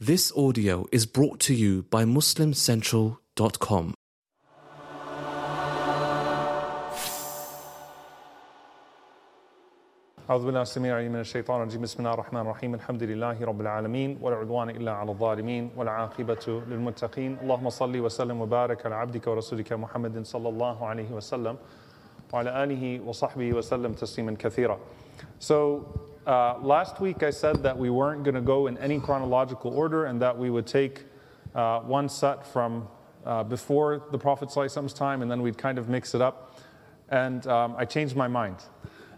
This audio is brought to you by MuslimCentral.com. أعوذ بالله السميع العليم من الشيطان الرجيم بسم الله الرحمن الرحيم الحمد لله رب العالمين ولا عدوان إلا على الظالمين والعاقبة للمتقين اللهم صل وسلم وبارك على عبدك ورسولك محمد صلى الله عليه وسلم وعلى آله وصحبه وسلم تسليما كثيرا So uh, last week I said that we weren't going to go in any chronological order and that we would take uh, one set from uh, before the Prophet ﷺ's time and then we'd kind of mix it up. And um, I changed my mind.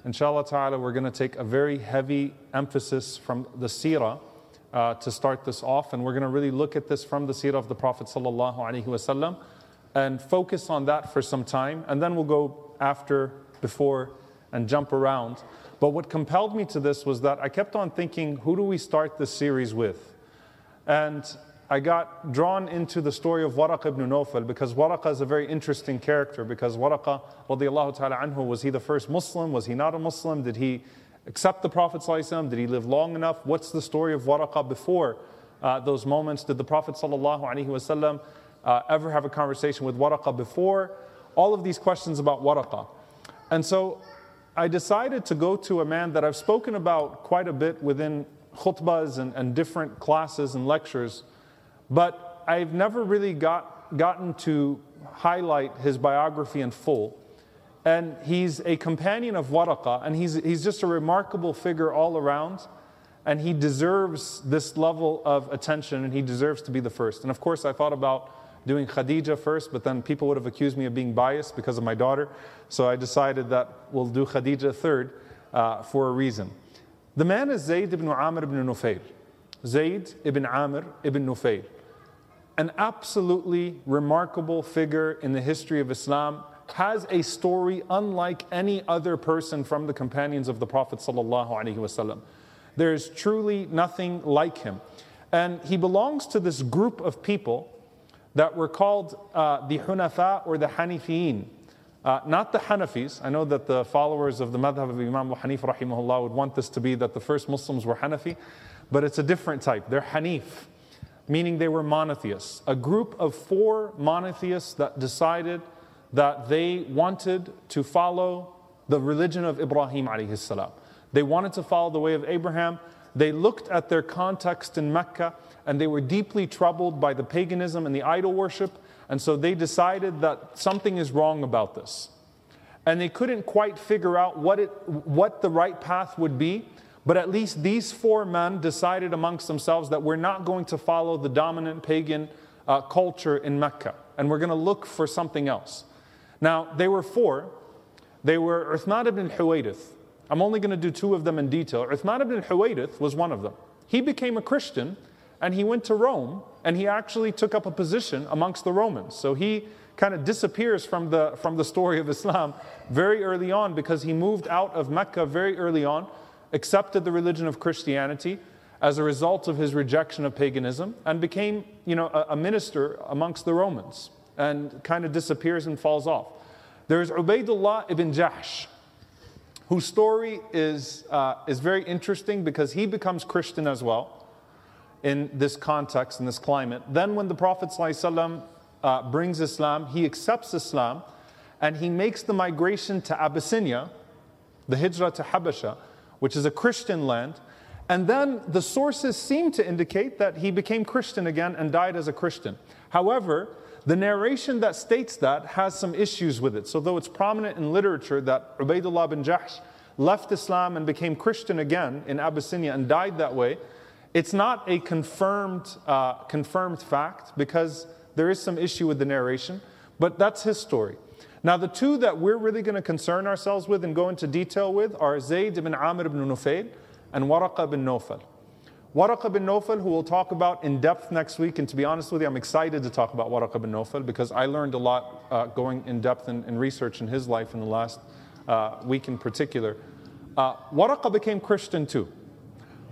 Inshallah ta'ala, we're going to take a very heavy emphasis from the seerah uh, to start this off. And we're going to really look at this from the seerah of the Prophet wasallam and focus on that for some time. And then we'll go after, before, and jump around. But what compelled me to this was that I kept on thinking, who do we start this series with? And I got drawn into the story of Waraq ibn Nawfal because Waraq is a very interesting character because Waraq radiallahu ta'ala anhu, was he the first Muslim? Was he not a Muslim? Did he accept the Prophet ﷺ? Did he live long enough? What's the story of Waraq before uh, those moments? Did the Prophet ﷺ uh, ever have a conversation with Waraq before? All of these questions about Waraq. And so I decided to go to a man that I've spoken about quite a bit within khutbahs and, and different classes and lectures but I've never really got, gotten to highlight his biography in full. And he's a companion of Waraqa, and he's, he's just a remarkable figure all around. And he deserves this level of attention, and he deserves to be the first. And of course, I thought about doing Khadija first, but then people would have accused me of being biased because of my daughter. So I decided that we'll do Khadija third uh, for a reason. The man is Zayd ibn Amr ibn Nufayl. Zayd ibn Amr ibn Nufayl an absolutely remarkable figure in the history of Islam, has a story unlike any other person from the companions of the Prophet ﷺ. There's truly nothing like him. And he belongs to this group of people that were called uh, the Hunafa or the Hanifiyin. Uh, not the Hanafis. I know that the followers of the madhab of Imam Abu Hanifa rahimahullah would want this to be that the first Muslims were Hanafi, but it's a different type. They're Hanif meaning they were monotheists. A group of four monotheists that decided that they wanted to follow the religion of Ibrahim alayhi salam. They wanted to follow the way of Abraham. They looked at their context in Mecca and they were deeply troubled by the paganism and the idol worship. And so they decided that something is wrong about this. And they couldn't quite figure out what, it, what the right path would be. But at least these four men decided amongst themselves that we're not going to follow the dominant pagan uh, culture in Mecca, and we're going to look for something else. Now, they were four. They were Uthman ibn Huwayrith. I'm only going to do two of them in detail. Uthman ibn Huwayrith was one of them. He became a Christian, and he went to Rome, and he actually took up a position amongst the Romans. So he kind of disappears from the, from the story of Islam very early on because he moved out of Mecca very early on accepted the religion of Christianity as a result of his rejection of paganism and became you know, a, a minister amongst the Romans and kind of disappears and falls off. There's Ubaidullah ibn Jahsh, whose story is, uh, is very interesting because he becomes Christian as well in this context, in this climate. Then, when the Prophet ﷺ, uh, brings Islam, he accepts Islam and he makes the migration to Abyssinia, the hijrah to Habasha which is a Christian land. And then the sources seem to indicate that he became Christian again and died as a Christian. However, the narration that states that has some issues with it. So, though it's prominent in literature that Ubaidullah bin Jahsh left Islam and became Christian again in Abyssinia and died that way, it's not a confirmed, uh, confirmed fact because there is some issue with the narration, but that's his story. Now, the two that we're really going to concern ourselves with and go into detail with are Zayd ibn Amr ibn Nufayl and Waraqa ibn Nawfal. Waraqa bin Nawfal, who we'll talk about in depth next week, and to be honest with you, I'm excited to talk about Waraqa bin Nawfal because I learned a lot uh, going in depth in, in, research in his life in the last uh, week in particular. Uh, became Christian too.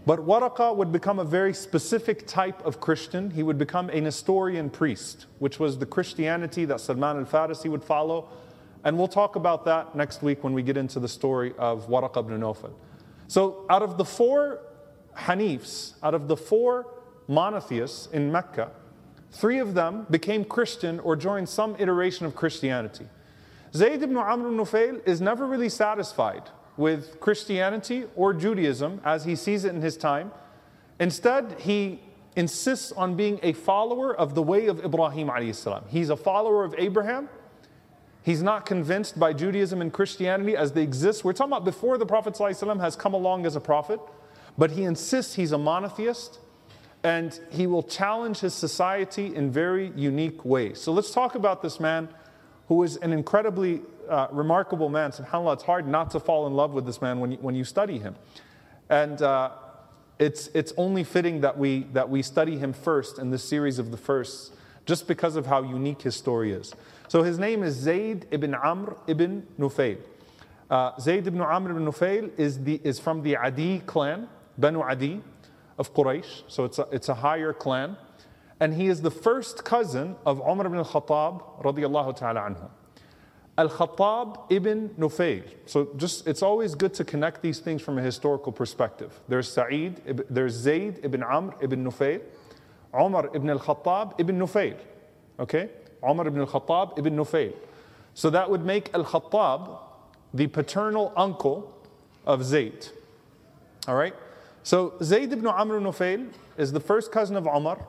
But Waraqa would become a very specific type of Christian. He would become a Nestorian priest, which was the Christianity that Salman al Farisi would follow. And we'll talk about that next week when we get into the story of Waraqa ibn Nawfal. So, out of the four Hanifs, out of the four monotheists in Mecca, three of them became Christian or joined some iteration of Christianity. Zayd ibn Amr ibn Nufayl is never really satisfied with Christianity or Judaism as he sees it in his time. Instead, he insists on being a follower of the way of Ibrahim alayhi He's a follower of Abraham. He's not convinced by Judaism and Christianity as they exist. We're talking about before the Prophet has come along as a prophet, but he insists he's a monotheist and he will challenge his society in very unique ways. So let's talk about this man who is an incredibly uh, remarkable man. SubhanAllah, it's hard not to fall in love with this man when you, when you study him. And uh, it's, it's only fitting that we, that we study him first in this series of the firsts, just because of how unique his story is. So his name is Zayd ibn Amr ibn Nufayl. Uh, Zayd ibn Amr ibn Nufayl is, the, is from the Adi clan, Banu Adi of Quraysh. So it's a, it's a higher clan. And he is the first cousin of Umar ibn al-Khattab radiallahu ta'ala anhu. Al-Khattab ibn Nufayl. So just, it's always good to connect these things from a historical perspective. There's Sa'id, there's Zayd ibn Amr ibn Nufayl, Umar ibn al-Khattab ibn Nufayl. Okay? Umar ibn al-Khattab ibn Nufayl. So that would make al-Khattab the paternal uncle of Zayd. All right? So Zayd ibn Amr ibn Nufayl is the first cousin of Umar.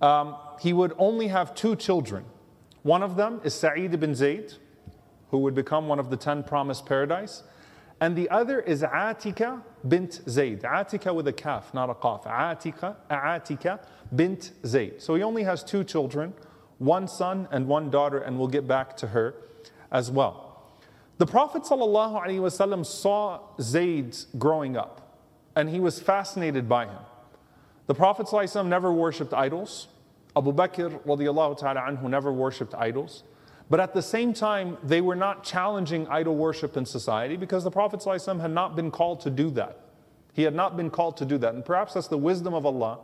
Um, he would only have two children. One of them is Sa'id ibn Zayd, who would become one of the ten promised paradise. And the other is Atika bint Zayd. Atika with a kaf, not a qaf. Atika, Atika bint Zayd. So he only has two children, one son and one daughter, and we'll get back to her as well. The Prophet ﷺ saw Zayd growing up, and he was fascinated by him. The Prophet ﷺ never worshipped idols. Abu Bakr radiallahu ta'ala anhu never worshipped idols. But at the same time, they were not challenging idol worship in society because the Prophet ﷺ had not been called to do that. He had not been called to do that. And perhaps that's the wisdom of Allah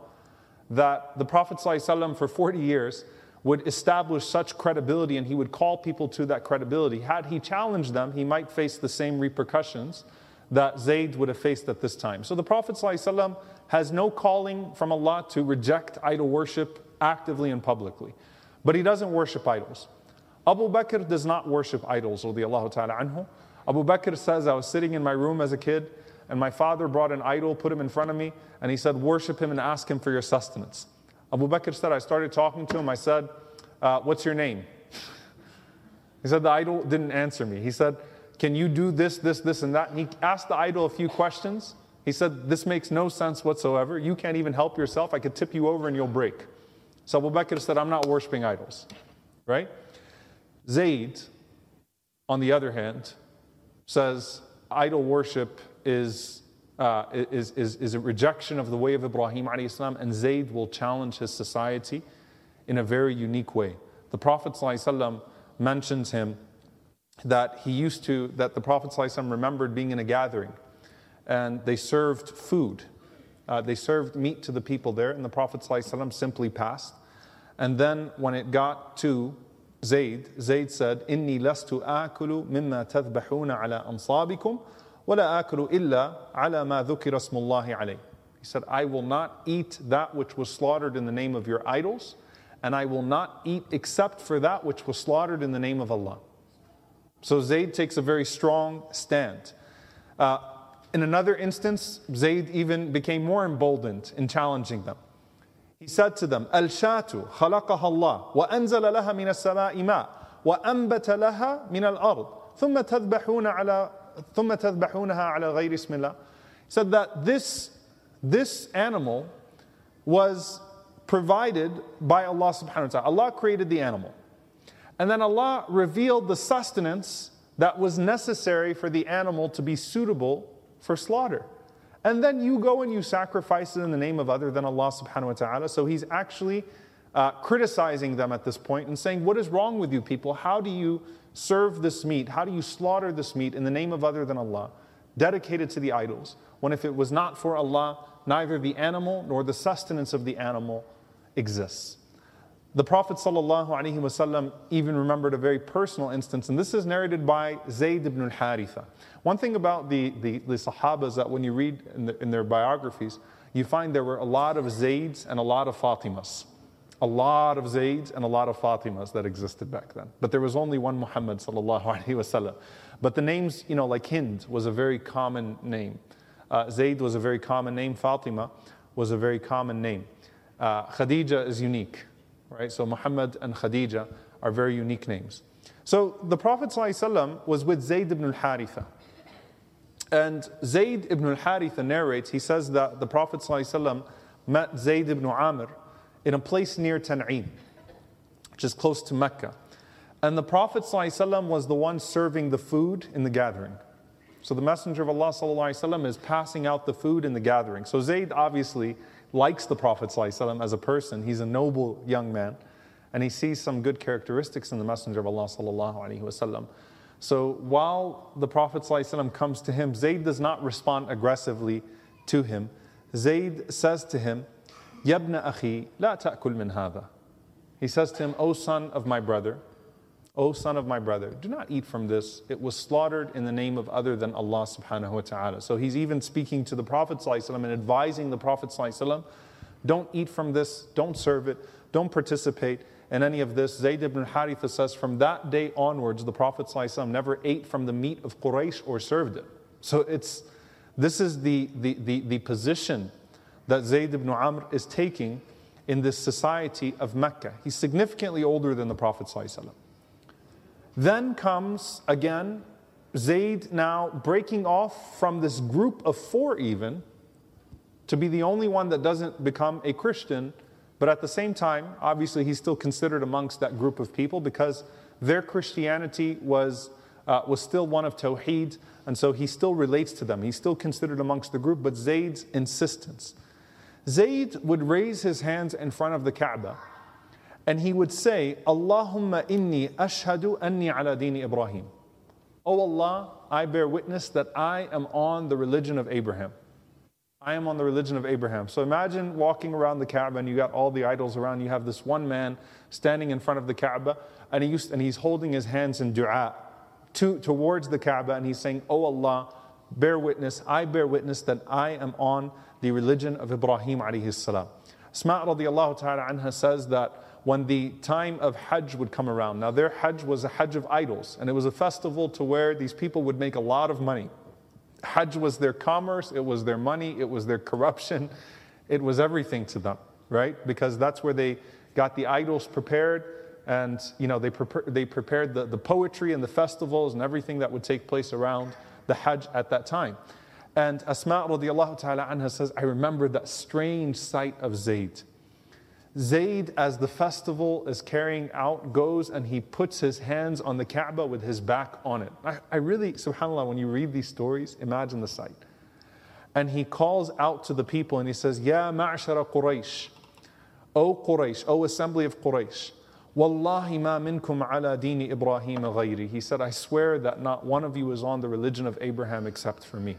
that the Prophet ﷺ for 40 years would establish such credibility and he would call people to that credibility. Had he challenged them, he might face the same repercussions that Zayd would have faced at this time. So the Prophet ﷺ has no calling from Allah to reject idol worship actively and publicly. But he doesn't worship idols. Abu Bakr does not worship idols, radiallahu ta'ala anhu. Abu Bakr says, I was sitting in my room as a kid, and my father brought an idol, put him in front of me, and he said, Worship him and ask him for your sustenance. Abu Bakr said, I started talking to him. I said, uh, What's your name? he said, The idol didn't answer me. He said, Can you do this, this, this, and that? And he asked the idol a few questions. He said, This makes no sense whatsoever. You can't even help yourself. I could tip you over and you'll break. So Abu Bakr said, I'm not worshiping idols. Right? Zayd, on the other hand, says idol worship is, uh, is, is, is a rejection of the way of Ibrahim السلام, and Zayd will challenge his society in a very unique way. The Prophet ﷺ mentions him that he used to, that the Prophet ﷺ remembered being in a gathering and they served food. Uh, they served meat to the people there, and the Prophet ﷺ simply passed. And then when it got to Zayd, Zayd said, إني لست آكل مما تذبحون على أنصابكم ولا آكل إلا على ما ذكر اسم الله عليه. He said, I will not eat that which was slaughtered in the name of your idols, and I will not eat except for that which was slaughtered in the name of Allah. So Zayd takes a very strong stand. Uh, in another instance, Zayd even became more emboldened in challenging them. He said to them, Al-shatu khalaqaha Allah wa anzala laha min as-sama'i ma wa anbata laha min al-ard thumma tadbahuna ala thumma tadbahunaha ala ghayri ismillah. He said that this this animal was provided by Allah subhanahu wa ta'ala. Allah created the animal. And then Allah revealed the sustenance that was necessary for the animal to be suitable for slaughter. And then you go and you sacrifice it in the name of other than Allah subhanahu wa ta'ala. So he's actually uh, criticizing them at this point and saying, What is wrong with you people? How do you serve this meat? How do you slaughter this meat in the name of other than Allah, dedicated to the idols? When if it was not for Allah, neither the animal nor the sustenance of the animal exists. The Prophet ﷺ even remembered a very personal instance, and this is narrated by Zayd ibn al Haritha. One thing about the, the, the Sahaba is that when you read in, the, in their biographies, you find there were a lot of Zaids and a lot of Fatimas. A lot of Zaids and a lot of Fatimas that existed back then. But there was only one Muhammad wasallam. But the names, you know, like Hind was a very common name. Uh, Zayd was a very common name. Fatima was a very common name. Uh, Khadija is unique, right? So Muhammad and Khadija are very unique names. So the Prophet ﷺ was with Zayd ibn al-Haritha. And Zayd ibn al-Haritha narrates, he says that the Prophet ﷺ met Zayd ibn Amr in a place near Tan'im, which is close to Mecca. And the Prophet ﷺ was the one serving the food in the gathering. So the Messenger of Allah ﷺ is passing out the food in the gathering. So Zayd obviously likes the Prophet ﷺ as a person. He's a noble young man, and he sees some good characteristics in the Messenger of Allah So while the Prophet ﷺ comes to him, Zayd does not respond aggressively to him. Zayd says to him, "Yabna akhi, la ta'kul min hada." He says to him, "O son of my brother, O son of my brother, do not eat from this. It was slaughtered in the name of other than Allah subhanahu wa ta'ala. So he's even speaking to the Prophet and advising the Prophet don't eat from this, don't serve it, don't participate in any of this. Zayd ibn Haritha says, from that day onwards, the Prophet never ate from the meat of Quraysh or served it. So it's, this is the, the, the, the position that Zayd ibn Amr is taking in this society of Mecca. He's significantly older than the Prophet. Then comes again Zayd now breaking off from this group of four, even to be the only one that doesn't become a Christian. But at the same time, obviously, he's still considered amongst that group of people because their Christianity was, uh, was still one of Tawheed, and so he still relates to them. He's still considered amongst the group, but Zayd's insistence. Zayd would raise his hands in front of the Kaaba and he would say, Allahumma inni ashhadu anni ala dini Ibrahim. Oh Allah, I bear witness that I am on the religion of Abraham. I am on the religion of Abraham. So imagine walking around the Kaaba and you got all the idols around. You have this one man standing in front of the Kaaba and, he used, and he's holding his hands in dua to, towards the Kaaba and he's saying, Oh Allah, bear witness, I bear witness that I am on the religion of Ibrahim alayhi salam. Radiallahu ta'ala anha says that when the time of Hajj would come around. Now, their Hajj was a Hajj of idols, and it was a festival to where these people would make a lot of money. Hajj was their commerce, it was their money, it was their corruption, it was everything to them, right? Because that's where they got the idols prepared, and you know they, they prepared the, the poetry and the festivals and everything that would take place around the Hajj at that time. And Asma radiallahu ta'ala anha says, I remember that strange sight of Zayd Zayd, as the festival is carrying out, goes and he puts his hands on the Kaaba with his back on it. I, I really, subhanAllah, when you read these stories, imagine the sight. And he calls out to the people and he says, Ya ma'ashara Quraysh, O Quraysh, O assembly of Quraysh, Wallahi ma minkum ala dini Ibrahim ghayri. He said, I swear that not one of you is on the religion of Abraham except for me.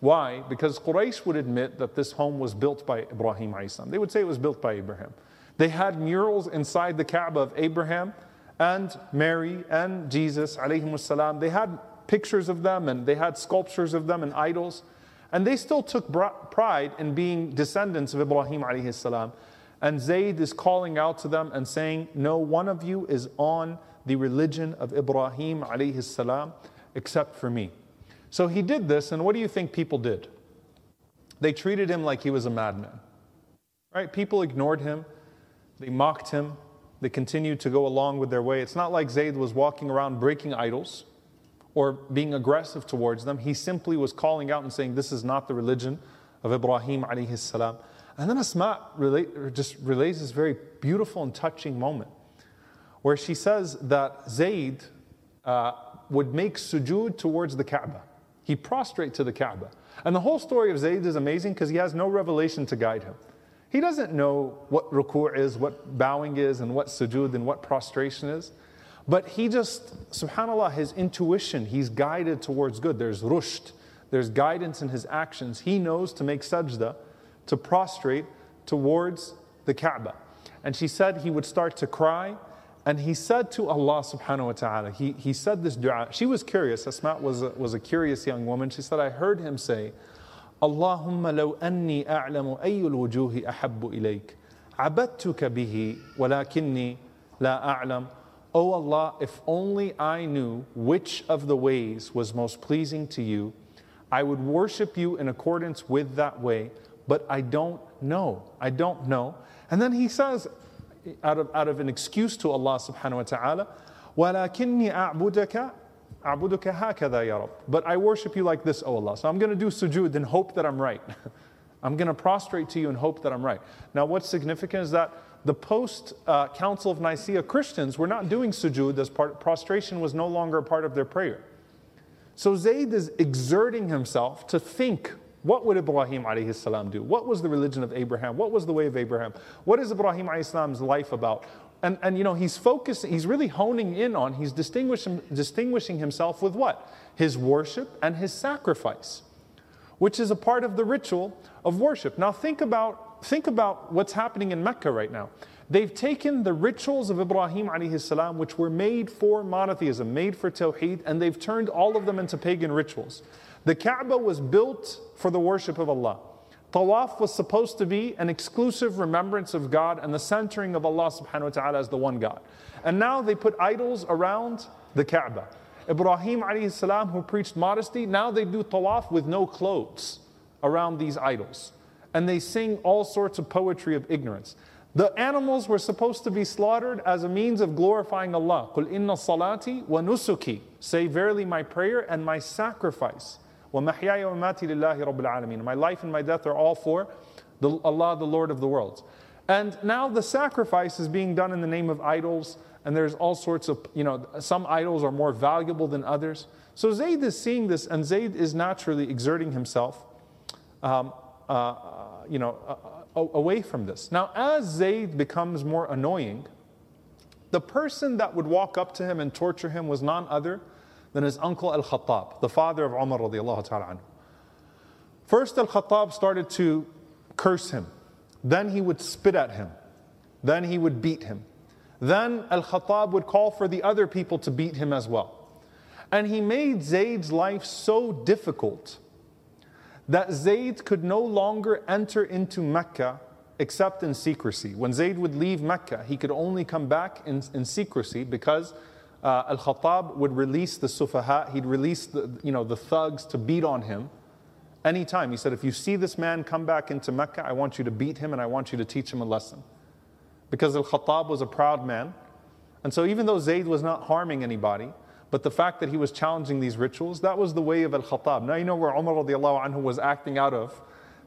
Why? Because Quraysh would admit that this home was built by Ibrahim. They would say it was built by Abraham. They had murals inside the Kaaba of Abraham and Mary and Jesus. They had pictures of them and they had sculptures of them and idols. And they still took pride in being descendants of Ibrahim. And Zayd is calling out to them and saying, No one of you is on the religion of Ibrahim except for me. So he did this, and what do you think people did? They treated him like he was a madman. Right? People ignored him, they mocked him, they continued to go along with their way. It's not like Zayd was walking around breaking idols or being aggressive towards them. He simply was calling out and saying, This is not the religion of Ibrahim alayhi salam. And then Asma just relays this very beautiful and touching moment where she says that Zayd uh, would make sujood towards the Kaaba. He prostrate to the Kaaba. And the whole story of Zayd is amazing because he has no revelation to guide him. He doesn't know what ruku' is, what bowing is, and what sujood and what prostration is. But he just, subhanAllah, his intuition, he's guided towards good. There's rushd, there's guidance in his actions. He knows to make sajda, to prostrate towards the Kaaba. And she said he would start to cry and he said to Allah subhanahu wa ta'ala, he, he said this dua. She was curious. Asma was a, was a curious young woman. She said, I heard him say, Allahumma لو أني أعلم ayyul الوجوه ahabbu إليك عبدتك به ولكني la أعلم O oh Allah, if only I knew which of the ways was most pleasing to you, I would worship you in accordance with that way, but I don't know. I don't know. And then he says, out of, out of an excuse to Allah subhanahu wa ta'ala, وَلَكِنِّي أَعْبُدَكَ أَعْبُدُكَ هَكَذَا يَا رَبْ But I worship you like this, O Allah. So I'm going to do sujood and hope that I'm right. I'm going to prostrate to you and hope that I'm right. Now, what's significant is that the post uh, Council of Nicaea Christians were not doing sujood as part, prostration was no longer a part of their prayer. So Zayd is exerting himself to think what would Ibrahim alayhi salam do? What was the religion of Abraham? What was the way of Abraham? What is Ibrahim alayhi salam's life about? And, and you know, he's focusing, he's really honing in on, he's distinguishing, distinguishing himself with what? His worship and his sacrifice, which is a part of the ritual of worship. Now think about think about what's happening in Mecca right now. They've taken the rituals of Ibrahim alayhi salam, which were made for monotheism, made for Tawheed, and they've turned all of them into pagan rituals. The Kaaba was built for the worship of Allah. Tawaf was supposed to be an exclusive remembrance of God and the centering of Allah subhanahu wa ta'ala as the one God. And now they put idols around the Kaaba. Ibrahim alayhi salam, who preached modesty, now they do tawaf with no clothes around these idols and they sing all sorts of poetry of ignorance. The animals were supposed to be slaughtered as a means of glorifying Allah. قُلْ إِنَّ صَلَاتِي وَنُسُكِي Say verily my prayer and my sacrifice. وَمَحْيَايَ وَمَاتِي لِلَّهِ رَبِّ الْعَالَمِينَ My life and my death are all for the, Allah, the Lord of the worlds. And now the sacrifice is being done in the name of idols, and there's all sorts of, you know, some idols are more valuable than others. So Zayd is seeing this, and Zayd is naturally exerting himself. Um, uh, you know, uh, away from this. Now, as Zayd becomes more annoying, the person that would walk up to him and torture him was none other than his uncle Al Khattab, the father of Umar. First, Al Khattab started to curse him. Then he would spit at him. Then he would beat him. Then Al Khattab would call for the other people to beat him as well. And he made Zayd's life so difficult that Zayd could no longer enter into Mecca except in secrecy. When Zayd would leave Mecca, he could only come back in, in secrecy because uh, Al Khattab would release the sufaha, he'd release the, you know, the thugs to beat on him anytime. He said, If you see this man come back into Mecca, I want you to beat him and I want you to teach him a lesson. Because Al Khattab was a proud man. And so, even though Zayd was not harming anybody, but the fact that he was challenging these rituals, that was the way of Al Khattab. Now you know where Umar anhu was acting out of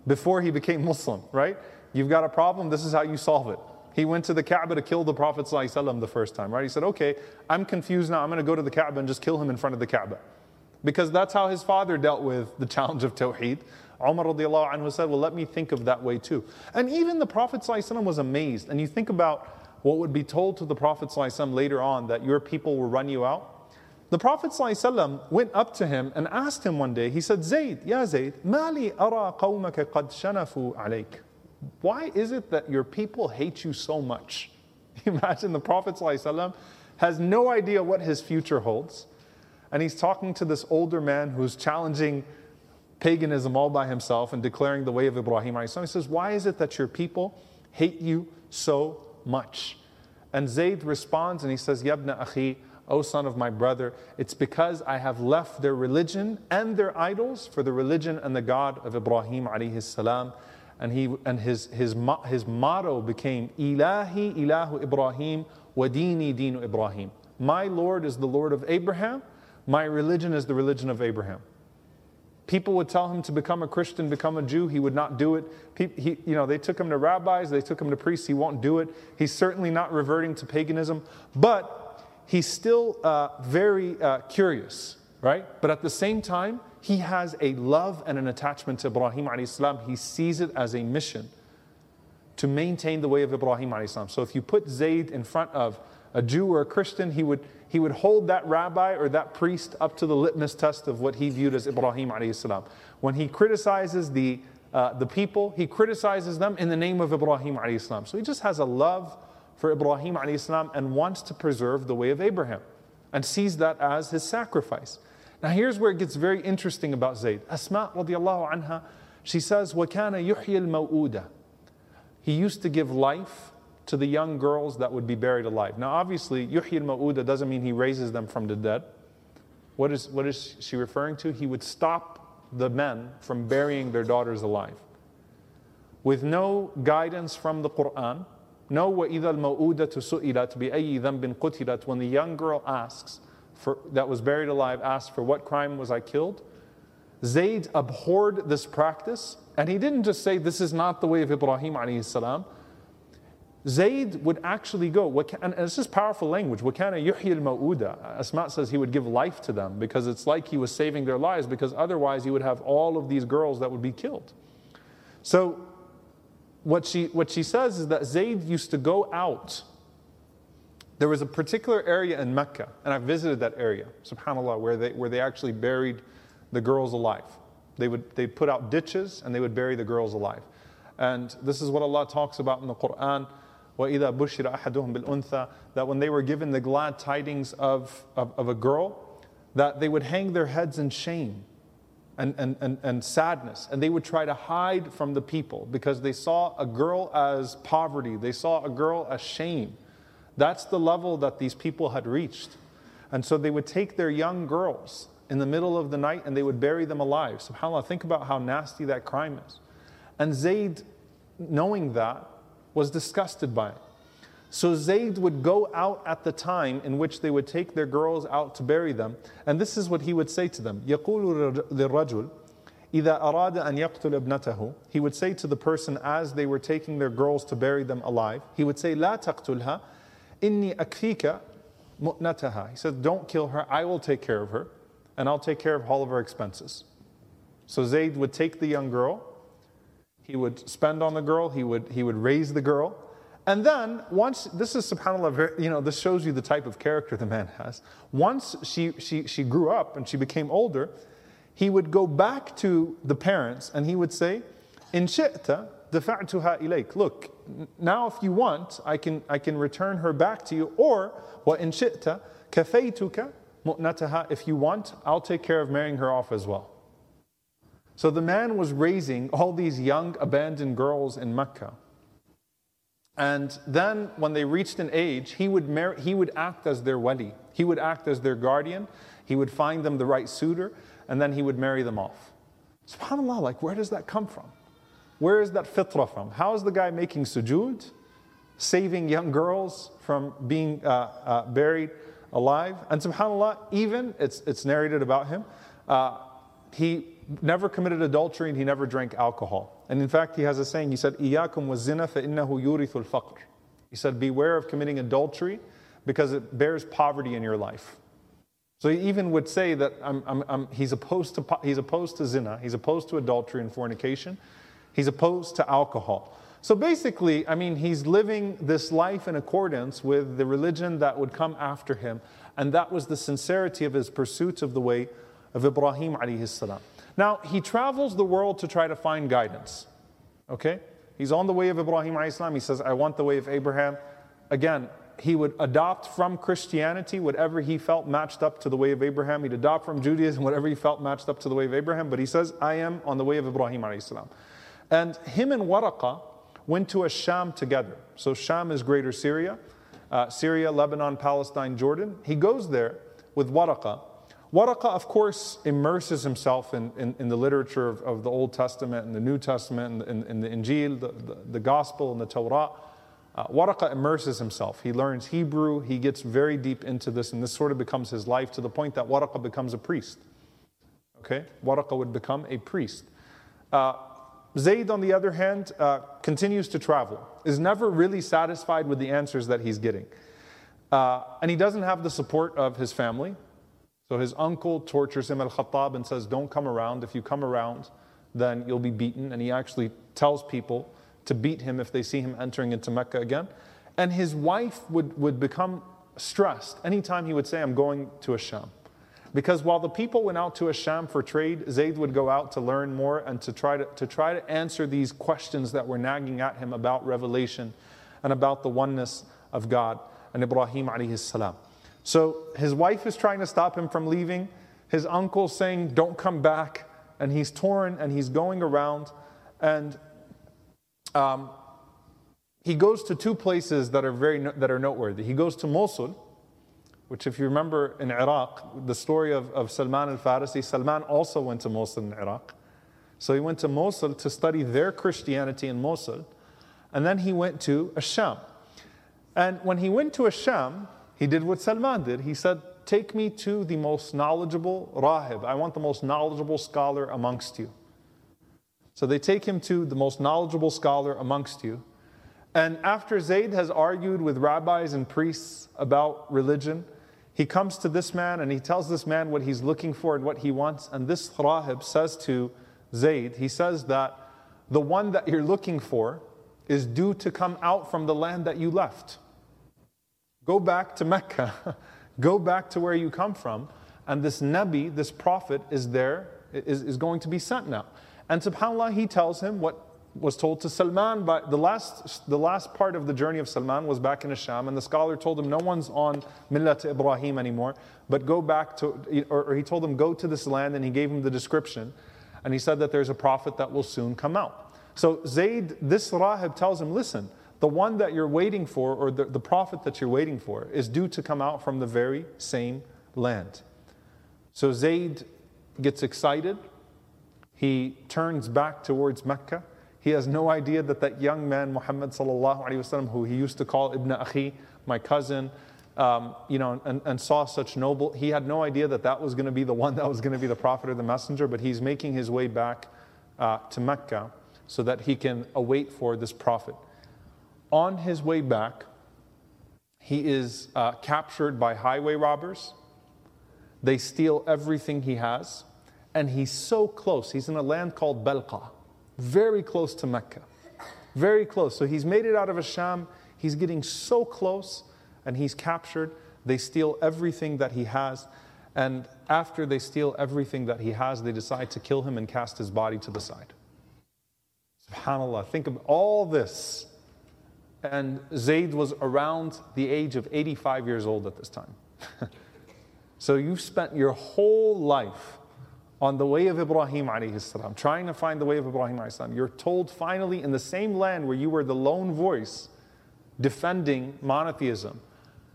before he became Muslim, right? You've got a problem, this is how you solve it. He went to the Kaaba to kill the Prophet ﷺ the first time, right? He said, okay, I'm confused now, I'm going to go to the Kaaba and just kill him in front of the Kaaba. Because that's how his father dealt with the challenge of Tawheed. Umar radiallahu anhu said, well, let me think of that way too. And even the Prophet ﷺ was amazed. And you think about what would be told to the Prophet ﷺ later on that your people will run you out. The Prophet ﷺ went up to him and asked him one day, he said, Zayd, Ya Zayd, mali ara qawmaka qad shanafu alayk. Why is it that your people hate you so much? Imagine the Prophet ﷺ has no idea what his future holds. And he's talking to this older man who's challenging paganism all by himself and declaring the way of Ibrahim. He says, Why is it that your people hate you so much? And Zayd responds and he says, Yabna akhi, O son of my brother, it's because I have left their religion and their idols for the religion and the God of Ibrahim alayhi. And, he, and his, his, his motto became Ilahi ilahu Ibrahim wa dini dinu Ibrahim. My Lord is the Lord of Abraham. My religion is the religion of Abraham. People would tell him to become a Christian, become a Jew. He would not do it. He, you know, they took him to rabbis, they took him to priests. He won't do it. He's certainly not reverting to paganism. But he's still uh, very uh, curious, right? But at the same time, he has a love and an attachment to Ibrahim alayhi He sees it as a mission to maintain the way of Ibrahim alayhi So if you put Zayd in front of a Jew or a Christian, he would, he would hold that rabbi or that priest up to the litmus test of what he viewed as Ibrahim alayhi When he criticizes the, uh, the people, he criticizes them in the name of Ibrahim alayhi So he just has a love for Ibrahim alayhi and wants to preserve the way of Abraham and sees that as his sacrifice. Now, here's where it gets very interesting about Zayd. Asma radiallahu anha She says, وَكَانَ يُحْيِي الْمَوْءُودَ He used to give life to the young girls that would be buried alive. Now, obviously, yuhyi al-ma'uda doesn't mean he raises them from the dead. What is, what is she referring to? He would stop the men from burying their daughters alive. With no guidance from the Quran, no وَإِذَا الْمَوْءُودَةُ سُئِلَتْ بِأَيِّ ذَنْبٍ قُتِلَتْ When the young girl asks, for, that was buried alive, asked for what crime was I killed? Zayd abhorred this practice, and he didn't just say, This is not the way of Ibrahim alayhi salam. Zayd would actually go, and it's just powerful language. وَكَانَ يُحْيِي الْمَوْءُودَ Asma says he would give life to them because it's like he was saving their lives because otherwise he would have all of these girls that would be killed. So what she, what she says is that Zayd used to go out. There was a particular area in Mecca, and I visited that area, subhanAllah, where they, where they actually buried the girls alive. They would they put out ditches and they would bury the girls alive. And this is what Allah talks about in the Quran وَإِذَا بُشِّرَ أَحَدُهُمْ بِالْأُنثَى That when they were given the glad tidings of, of, of a girl, that they would hang their heads in shame and, and, and, and sadness. And they would try to hide from the people because they saw a girl as poverty, they saw a girl as shame. That's the level that these people had reached. And so they would take their young girls in the middle of the night and they would bury them alive. SubhanAllah, think about how nasty that crime is. And Zayd, knowing that, was disgusted by it. So Zayd would go out at the time in which they would take their girls out to bury them, and this is what he would say to them. يقول للرجل إذا أراد أن يقتل ابنته He would say to the person as they were taking their girls to bury them alive, he would say لا تقتلها Inni akfika mu'nataha. He says, Don't kill her, I will take care of her, and I'll take care of all of her expenses. So Zayd would take the young girl, he would spend on the girl, he would, he would raise the girl. And then, once, this is subhanAllah, you know, this shows you the type of character the man has. Once she, she, she grew up and she became older, he would go back to the parents and he would say, In shi'ta, dafa'tuha ilayk. Look, now if you want, I can, I can return her back to you. Or, in shi'ta, kafaytuka mu'nataha. If you want, I'll take care of marrying her off as well. So the man was raising all these young abandoned girls in Mecca. And then when they reached an age, he would, he would act as their wali. He would act as their guardian. He would find them the right suitor, and then he would marry them off. SubhanAllah, like where does that come from? Where is that fitrah from? How is the guy making sujood, saving young girls from being uh, uh, buried alive? And subhanAllah, even, it's, it's narrated about him, uh, he never committed adultery and he never drank alcohol. And in fact, he has a saying, he said, إِيَّاكُمْ وَالزِّنَا فَإِنَّهُ يُورِثُ الْفَقْرِ He said, beware of committing adultery because it bears poverty in your life. So he even would say that I'm, I'm, I'm, he's, opposed to, he's opposed to zina, he's opposed to adultery and fornication, he's opposed to alcohol. So basically, I mean, he's living this life in accordance with the religion that would come after him. And that was the sincerity of his pursuit of the way of Ibrahim alayhi salam. Now, he travels the world to try to find guidance. Okay? He's on the way of Ibrahim Islam. He says, I want the way of Abraham. Again, he would adopt from Christianity whatever he felt matched up to the way of Abraham. He'd adopt from Judaism whatever he felt matched up to the way of Abraham. But he says, I am on the way of Ibrahim Islam. And him and Waraqa went to a Sham together. So Sham is greater Syria. Uh, Syria, Lebanon, Palestine, Jordan. He goes there with Waraqa Waraqa, of course, immerses himself in, in, in the literature of, of, the Old Testament and the New Testament and, in the Injil, the, the, the, Gospel and the Torah. Uh, immerses himself. He learns Hebrew. He gets very deep into this, and this sort of becomes his life to the point that Waraqa becomes a priest. Okay? Waraqa would become a priest. Uh, Zayd, on the other hand, uh, continues to travel, is never really satisfied with the answers that he's getting. Uh, and he doesn't have the support of his family. So his uncle tortures him al Khattab and says, Don't come around. If you come around, then you'll be beaten. And he actually tells people to beat him if they see him entering into Mecca again. And his wife would, would become stressed anytime he would say, I'm going to Asham. Because while the people went out to Asham for trade, Zayd would go out to learn more and to try to, to try to answer these questions that were nagging at him about revelation and about the oneness of God and Ibrahim alayhi salam. So his wife is trying to stop him from leaving. His uncle saying, Don't come back. and he's torn and he's going around and um, he goes to two places that are very that are noteworthy. He goes to Mosul, which, if you remember in Iraq, the story of, of Salman al Farisi, Salman also went to Mosul in Iraq. So he went to Mosul to study their Christianity in Mosul, and then he went to Asham. And when he went to Asham, he did what Salman did. He said, Take me to the most knowledgeable rahib. I want the most knowledgeable scholar amongst you. So they take him to the most knowledgeable scholar amongst you. And after Zayd has argued with rabbis and priests about religion, he comes to this man and he tells this man what he's looking for and what he wants. And this rahib says to Zayd, he says that the one that you're looking for is due to come out from the land that you left. Go back to Mecca, go back to where you come from, and this Nabi, this prophet, is there, is, is going to be sent now. And subhanAllah, he tells him what was told to Salman by the last, the last part of the journey of Salman was back in Asham, and the scholar told him, No one's on Millat Ibrahim anymore, but go back to, or, or he told him, Go to this land, and he gave him the description. And he said that there's a prophet that will soon come out. So Zayd, this Rahib tells him, Listen, the one that you're waiting for, or the, the prophet that you're waiting for, is due to come out from the very same land. So Zayd gets excited. He turns back towards Mecca he has no idea that that young man, Muhammad who he used to call Ibn Akhi, my cousin, um, you know, and, and, saw such noble. He had no idea that that was going to be the one that was going to be the prophet or the messenger. But he's making his way back uh, to Mecca so that he can await for this prophet. On his way back, he is uh, captured by highway robbers. They steal everything he has, and he's so close. He's in a land called Balqa very close to Mecca. Very close. So he's made it out of Asham. He's getting so close and he's captured. They steal everything that he has. And after they steal everything that he has, they decide to kill him and cast his body to the side. SubhanAllah, think of all this. And Zayd was around the age of 85 years old at this time. so you've spent your whole life on the way of Ibrahim alayhi salam, trying to find the way of Ibrahim alayhi salam. You're told finally in the same land where you were the lone voice defending monotheism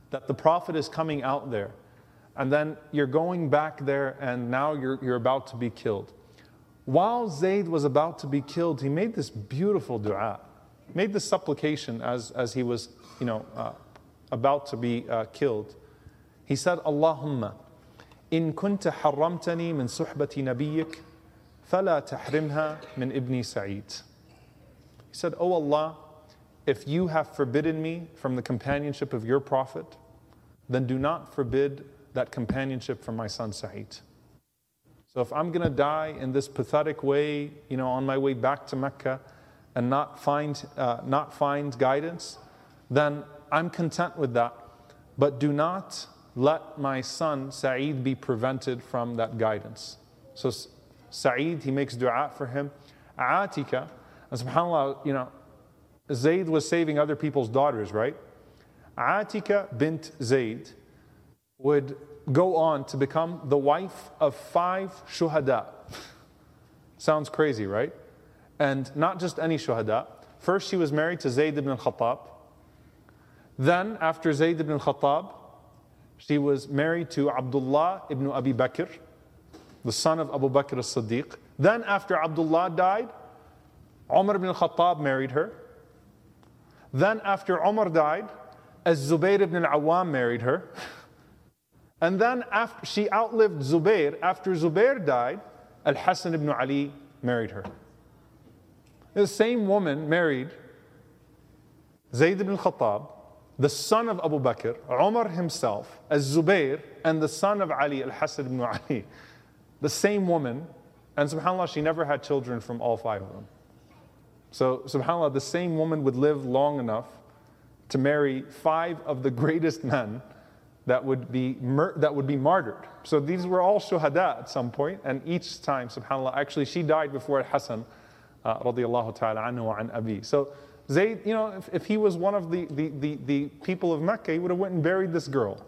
that the Prophet is coming out there. And then you're going back there and now you're, you're about to be killed. While Zayd was about to be killed, he made this beautiful dua, made this supplication as, as he was, you know, uh, about to be uh, killed. He said, Allahumma إن كنت حرمتني من صحبة نبيك فلا تحرمها من ابني سعيد. He said, O oh Allah, if you have forbidden me from the companionship of your Prophet, then do not forbid that companionship from my son Sa'id. So if I'm going to die in this pathetic way, you know, on my way back to Mecca and not find, uh, not find guidance, then I'm content with that. But do not let my son Sa'id be prevented from that guidance. So Sa'id, he makes dua for him. Atika, and subhanAllah, you know, Zayd was saving other people's daughters, right? Atika bint Zayd would go on to become the wife of five shuhada. Sounds crazy, right? And not just any shuhada. First, she was married to Zayd ibn al-Khattab. Then, after Zayd ibn al-Khattab, she was married to Abdullah ibn Abi Bakr, the son of Abu Bakr as Siddiq. Then, after Abdullah died, Umar ibn Khattab married her. Then, after Umar died, Az Zubayr ibn al Awam married her. And then, after she outlived Zubayr, after Zubayr died, Al Hassan ibn Ali married her. The same woman married Zayd ibn Khattab, the son of Abu Bakr, Umar himself, as Zubair, and the son of Ali, Al Hasan ibn Ali, the same woman, and subhanAllah, she never had children from all five of them. So, subhanAllah, the same woman would live long enough to marry five of the greatest men that would be, that would be martyred. So these were all shuhada at some point, and each time, subhanAllah, actually, she died before Al Hasan, uh, radiallahu ta'ala anhu an abi. So, Zayd, you know, if, if he was one of the, the, the, the people of Mecca, he would have went and buried this girl.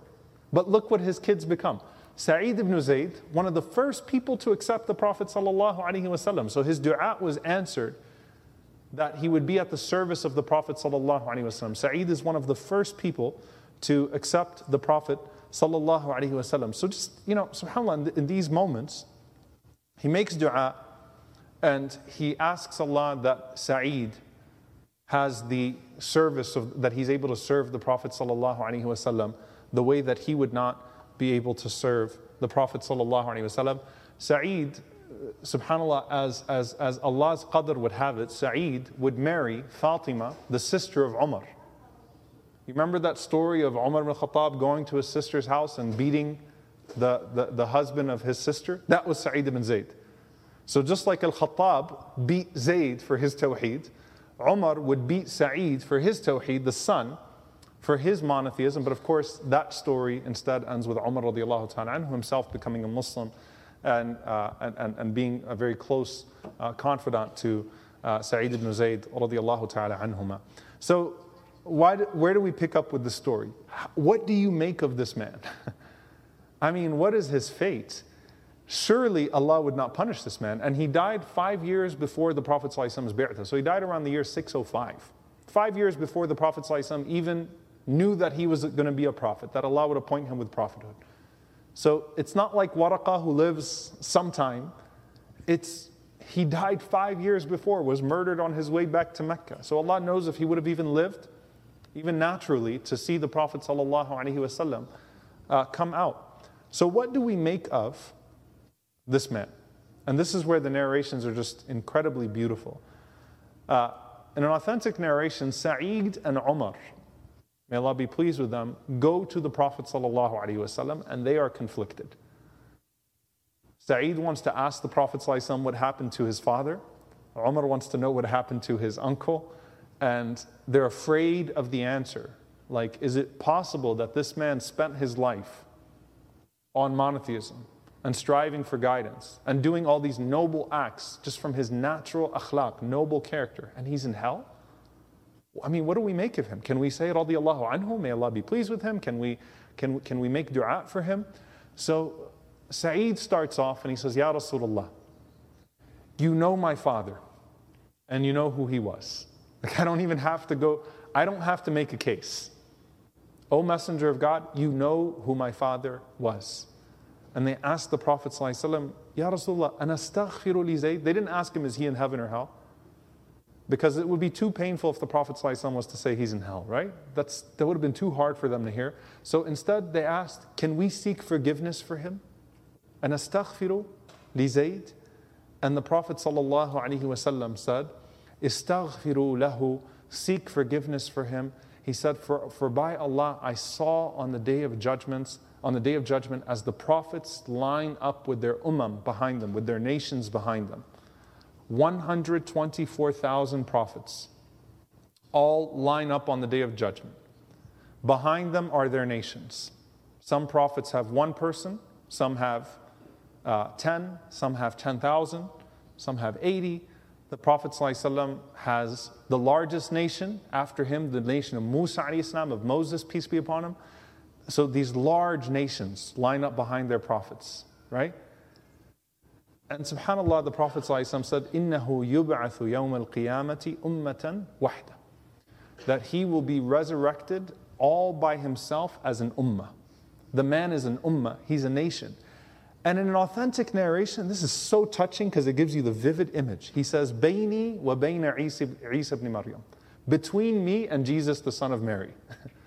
But look what his kids become. Sa'id ibn Zayd, one of the first people to accept the Prophet sallallahu alaihi wasallam. So his dua was answered that he would be at the service of the Prophet sallallahu alaihi wasallam. Sa'id is one of the first people to accept the Prophet sallallahu alaihi wasallam. So just, you know, subhanAllah, in these moments, he makes dua and he asks Allah that Sa'id has the service of, that he's able to serve the Prophet wasallam the way that he would not be able to serve the Prophet ﷺ. Sa'id, subhanAllah, as, as, as Allah's qadr would have it, Sa'id would marry Fatima, the sister of Umar. You remember that story of Umar ibn Khattab going to his sister's house and beating the, the, the husband of his sister? That was Sa'id ibn Zayd. So just like Al Khattab beat Zayd for his tawheed, Umar would beat Sa'id for his tawheed, the son, for his monotheism. But of course, that story instead ends with Umar radiallahu ta'ala anhu himself becoming a Muslim and, uh, and, and, and, being a very close uh, confidant to uh, Sa'id ibn Zayd radiallahu ta'ala anhuma. So, why, where do we pick up with the story? What do you make of this man? I mean, what is his fate? Surely Allah would not punish this man. And he died five years before the Prophet Prophet's bi'tah. So he died around the year 605. Five years before the Prophet even knew that he was going to be a prophet, that Allah would appoint him with prophethood. So it's not like Waraqah who lives sometime. It's he died five years before, was murdered on his way back to Mecca. So Allah knows if he would have even lived, even naturally, to see the Prophet wasallam, uh, come out. So what do we make of this man? And this is where the narrations are just incredibly beautiful. Uh, in an authentic narration, Sa'id and Umar, may Allah be pleased with them, go to the Prophet ﷺ and they are conflicted. Sa'id wants to ask the Prophet what happened to his father. Umar wants to know what happened to his uncle. And they're afraid of the answer. Like, is it possible that this man spent his life on monotheism and striving for guidance and doing all these noble acts just from his natural akhlaq, noble character, and he's in hell? I mean, what do we make of him? Can we say, radiallahu anhu, may Allah be pleased with him? Can we, can, can we make dua for him? So Sa'id starts off and he says, Ya Rasulullah, you know my father and you know who he was. Like, I don't even have to go, I don't have to make a case. O Messenger of God, you know who my father was. And they asked the Prophet, Ya Rasulullah, anastaghfiru li Zayd. They didn't ask him, is he in heaven or hell? because it would be too painful if the Prophet ﷺ was to say he's in hell, right? That's, that would have been too hard for them to hear. So instead, they asked, Can we seek forgiveness for him? And astaghfiru li Zayd. And the Prophet ﷺ said, Istaghfiru lahu, seek forgiveness for him. He said, for, for by Allah, I saw on the day of judgments, on the day of judgment, as the prophets line up with their ummah behind them, with their nations behind them. 124,000 prophets all line up on the day of judgment. Behind them are their nations. Some prophets have one person, some have uh, 10, some have 10,000, some have 80. The Prophet ﷺ has the largest nation after him, the nation of Musa, of Moses, peace be upon him. So these large nations line up behind their prophets, right? And subhanAllah, the Prophet ﷺ said, إِنَّهُ يُبْعَثُ يَوْمَ الْقِيَامَةِ أُمَّةً وَحْدًا That he will be resurrected all by himself as an ummah. The man is an ummah, he's a nation. And in an authentic narration, this is so touching because it gives you the vivid image. He says, بَيْنِي وَبَيْنَ عِيسَى ibn Maryam. Between me and Jesus, the son of Mary.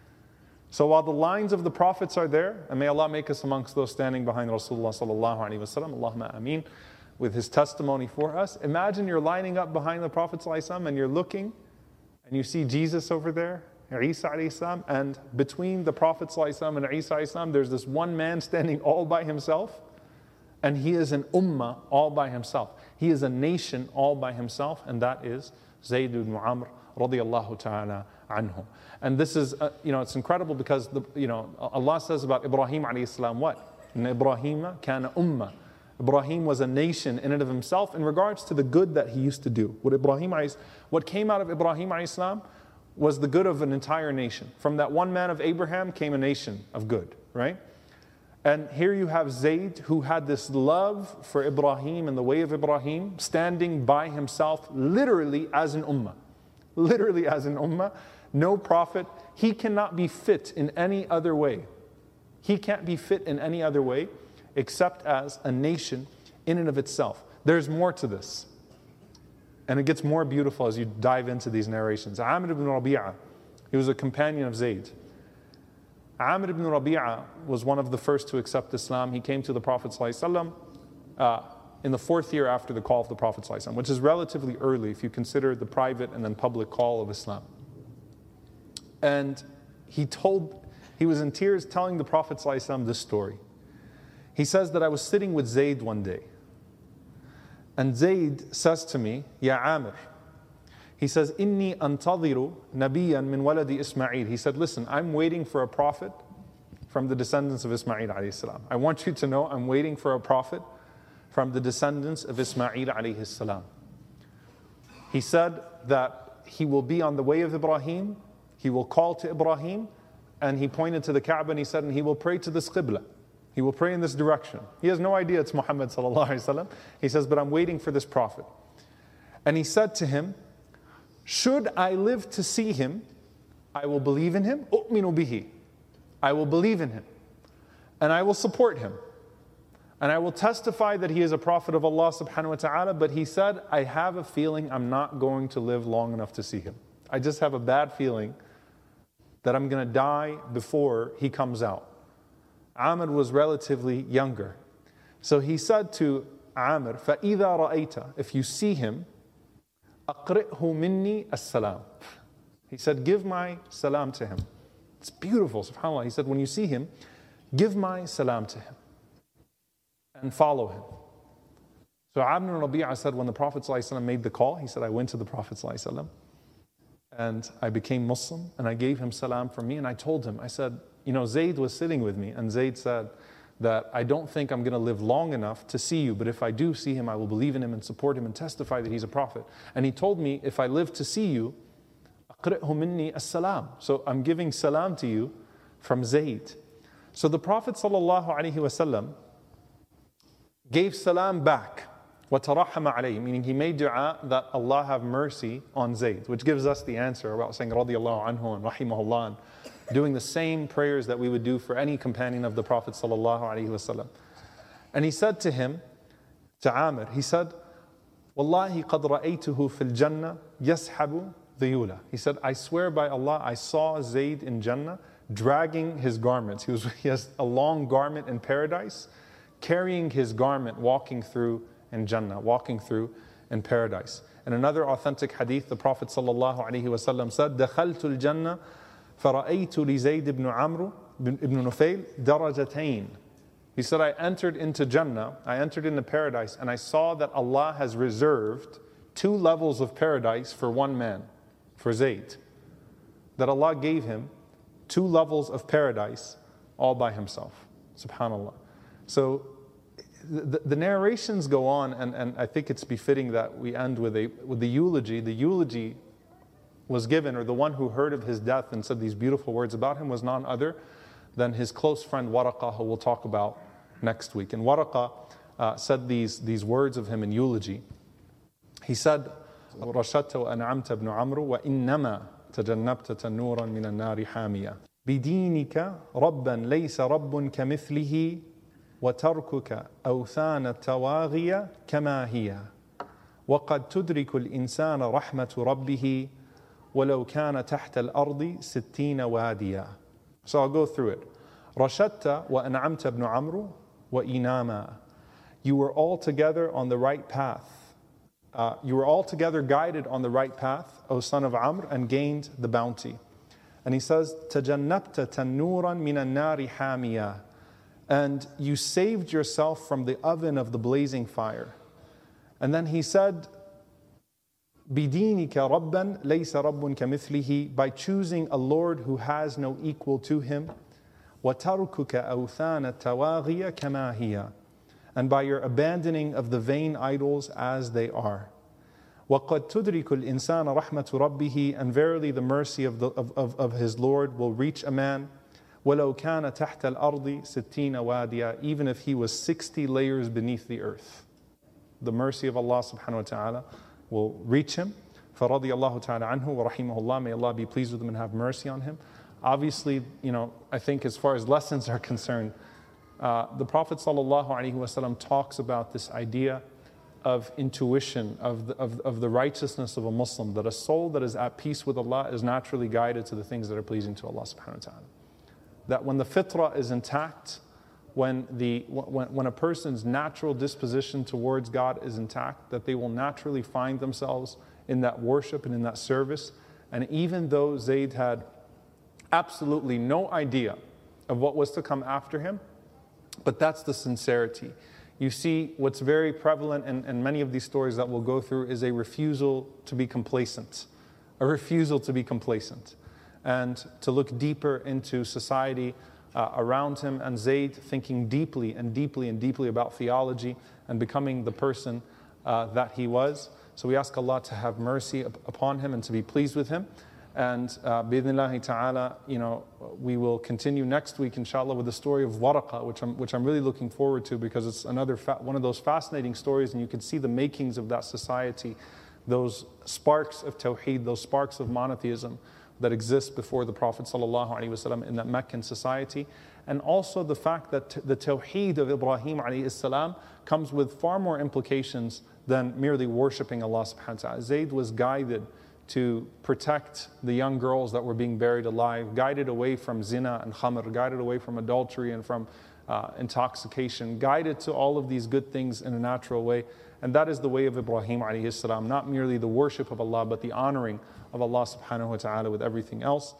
So while the lines of the prophets are there, and may Allah make us amongst those standing behind Rasulullah sallallahu alaihi wasallam, Allahumma ameen with his testimony for us. Imagine you're lining up behind the Prophet and you're looking and you see Jesus over there, Isa and between the Prophet and Isa there's this one man standing all by himself, and he is an ummah all by himself. He is a nation all by himself, and that is Zayd ibn Amr radiallahu ta'ala And this is, uh, you know, it's incredible because, the, you know, Allah says about Ibrahim alayhi salam what? Ibrahim kana ummah. Ibrahim was a nation in and of himself in regards to the good that he used to do. What Ibrahim what came out of Ibrahim Islam was the good of an entire nation. From that one man of Abraham came a nation of good, right? And here you have Zayd, who had this love for Ibrahim and the way of Ibrahim, standing by himself literally as an ummah. Literally as an ummah. No prophet. He cannot be fit in any other way. He can't be fit in any other way except as a nation in and of itself. There's more to this. And it gets more beautiful as you dive into these narrations. Amr ibn Rabi'ah, he was a companion of Zayd. Amr ibn Rabi'ah was one of the first to accept Islam. He came to the Prophet uh, in the fourth year after the call of the Prophet which is relatively early if you consider the private and then public call of Islam. And he told, he was in tears telling the Prophet this story. He says that I was sitting with Zayd one day. And Zayd says to me, Ya Amir, he says, Inni antadiru nabiyan min waladi Ismail. He said, Listen, I'm waiting for a prophet from the descendants of Ismail. I want you to know I'm waiting for a prophet from the descendants of Ismail alayhi salam. He said that he will be on the way of Ibrahim, he will call to Ibrahim, and he pointed to the Kaaba and he said, and he will pray to this Qibla. He will pray in this direction. He has no idea it's Muhammad sallallahu alaihi wasallam. He says, but I'm waiting for this prophet. And he said to him, should I live to see him, I will believe in him. I will believe in him. And I will support him. And I will testify that he is a prophet of Allah subhanahu wa ta'ala. But he said, I have a feeling I'm not going to live long enough to see him. I just have a bad feeling that I'm going to die before he comes out. Amr was relatively younger. So he said to Amr, فَإِذَا رَأَيْتَ If you see him, أَقْرِئْهُ مِنِّي السَّلَامِ He said, give my salam to him. It's beautiful, subhanAllah. He said, when you see him, give my salam to him and follow him. So Amr Rabi'ah said, when the Prophet ﷺ made the call, he said, I went to the Prophet ﷺ and I became Muslim and I gave him salam for me and I told him, I said, you know, Zayd was sitting with me and Zayd said that I don't think I'm going to live long enough to see you, but if I do see him, I will believe in him and support him and testify that he's a prophet. And he told me, if I live to see you, أقره مني السلام.' So I'm giving salam to you from Zayd. So the Prophet sallallahu alaihi wasallam gave salam back. وَتَرَحَّمَ عَلَيْهِ Meaning he made dua that Allah have mercy on Zayd, which gives us the answer about saying رضي الله عنه and rahimahullah doing the same prayers that we would do for any companion of the Prophet ﷺ. And he said to him, to Amir, he said, Wallahi qad ra'aytuhu fil jannah yashabu dhiyula. He said, I swear by Allah, I saw Zayd in Jannah dragging his garments. He, was, he has a long garment in paradise, carrying his garment, walking through in Jannah, walking through in paradise. In another authentic hadith, the Prophet ﷺ said, دخلت الجنة فرأيت لزيد بن عمرو بن نفيل درجتين He said, I entered into Jannah, I entered into paradise, and I saw that Allah has reserved two levels of paradise for one man, for Zayd. That Allah gave him two levels of paradise all by himself. Subhanallah. So the, the, narrations go on, and, and I think it's befitting that we end with, a, with the eulogy. The eulogy was given, or the one who heard of his death and said these beautiful words about him, was none other than his close friend Waraqah, who we'll talk about next week. And Waraqah uh, said these, these words of him in eulogy. He said, رشدت وأنعمت ابن عمرو وإنما تجنبت تنورا من النار حامية بدينك ربا ليس رب كمثله وتركك أوثان التواغي كما هي وقد تدرك الإنسان رحمة ربه ولو كان تحت الأرض ستين واديا So I'll go through it. رشدت وأنعمت ابن عمرو وإناما You were all together on the right path. Uh, you were all together guided on the right path, O son of Amr, and gained the bounty. And he says, تجنبت تنورا من النار حاميا And you saved yourself from the oven of the blazing fire. And then he said, بدينك ربا ليس رب كمثله by choosing a Lord who has no equal to him وتركك أوثان التواغي كما هي and by your abandoning of the vain idols as they are وقد تدرك الإنسان رحمة ربه and verily the mercy of, the, of, of, of his Lord will reach a man وَلَوْ كَانَ تَحْتَ الْأَرْضِ سِتِّينَ وَادِيًا Even if he was 60 layers beneath the earth. The mercy of Allah subhanahu wa ta'ala will reach him. فَرَضِيَ اللَّهُ تَعَالَى عَنْهُ وَرَحِمَهُ اللَّهِ May Allah be pleased with him and have mercy on him. Obviously, you know, I think as far as lessons are concerned, uh, the Prophet ﷺ talks about this idea of intuition, of the, of, of the righteousness of a Muslim, that a soul that is at peace with Allah is naturally guided to the things that are pleasing to Allah subhanahu wa ta'ala. That when the fitrah is intact, when, the, when, when a person's natural disposition towards God is intact, that they will naturally find themselves in that worship and in that service. And even though Zayd had absolutely no idea of what was to come after him, but that's the sincerity. You see what's very prevalent in, in, many of these stories that we'll go through is a refusal to be complacent, a refusal to be complacent, and to look deeper into society uh, around him, and Zayd thinking deeply and deeply and deeply about theology and becoming the person uh, that he was. So we ask Allah to have mercy upon him and to be pleased with him. And uh, ta'ala, you know, we will continue next week, inshallah, with the story of Waraqa, which I'm, which I'm really looking forward to because it's another fa- one of those fascinating stories, and you can see the makings of that society, those sparks of Tawheed, those sparks of monotheism that exist before the Prophet ﷺ in that Meccan society. And also the fact that t- the Tawheed of Ibrahim السلام, comes with far more implications than merely worshipping Allah subhanahu wa ta'ala. Zayd was guided to protect the young girls that were being buried alive, guided away from zina and khamr, guided away from adultery and from uh, intoxication, guided to all of these good things in a natural way. And that is the way of Ibrahim alayhi salam, not merely the worship of Allah, but the honoring of Allah subhanahu wa ta'ala with everything else.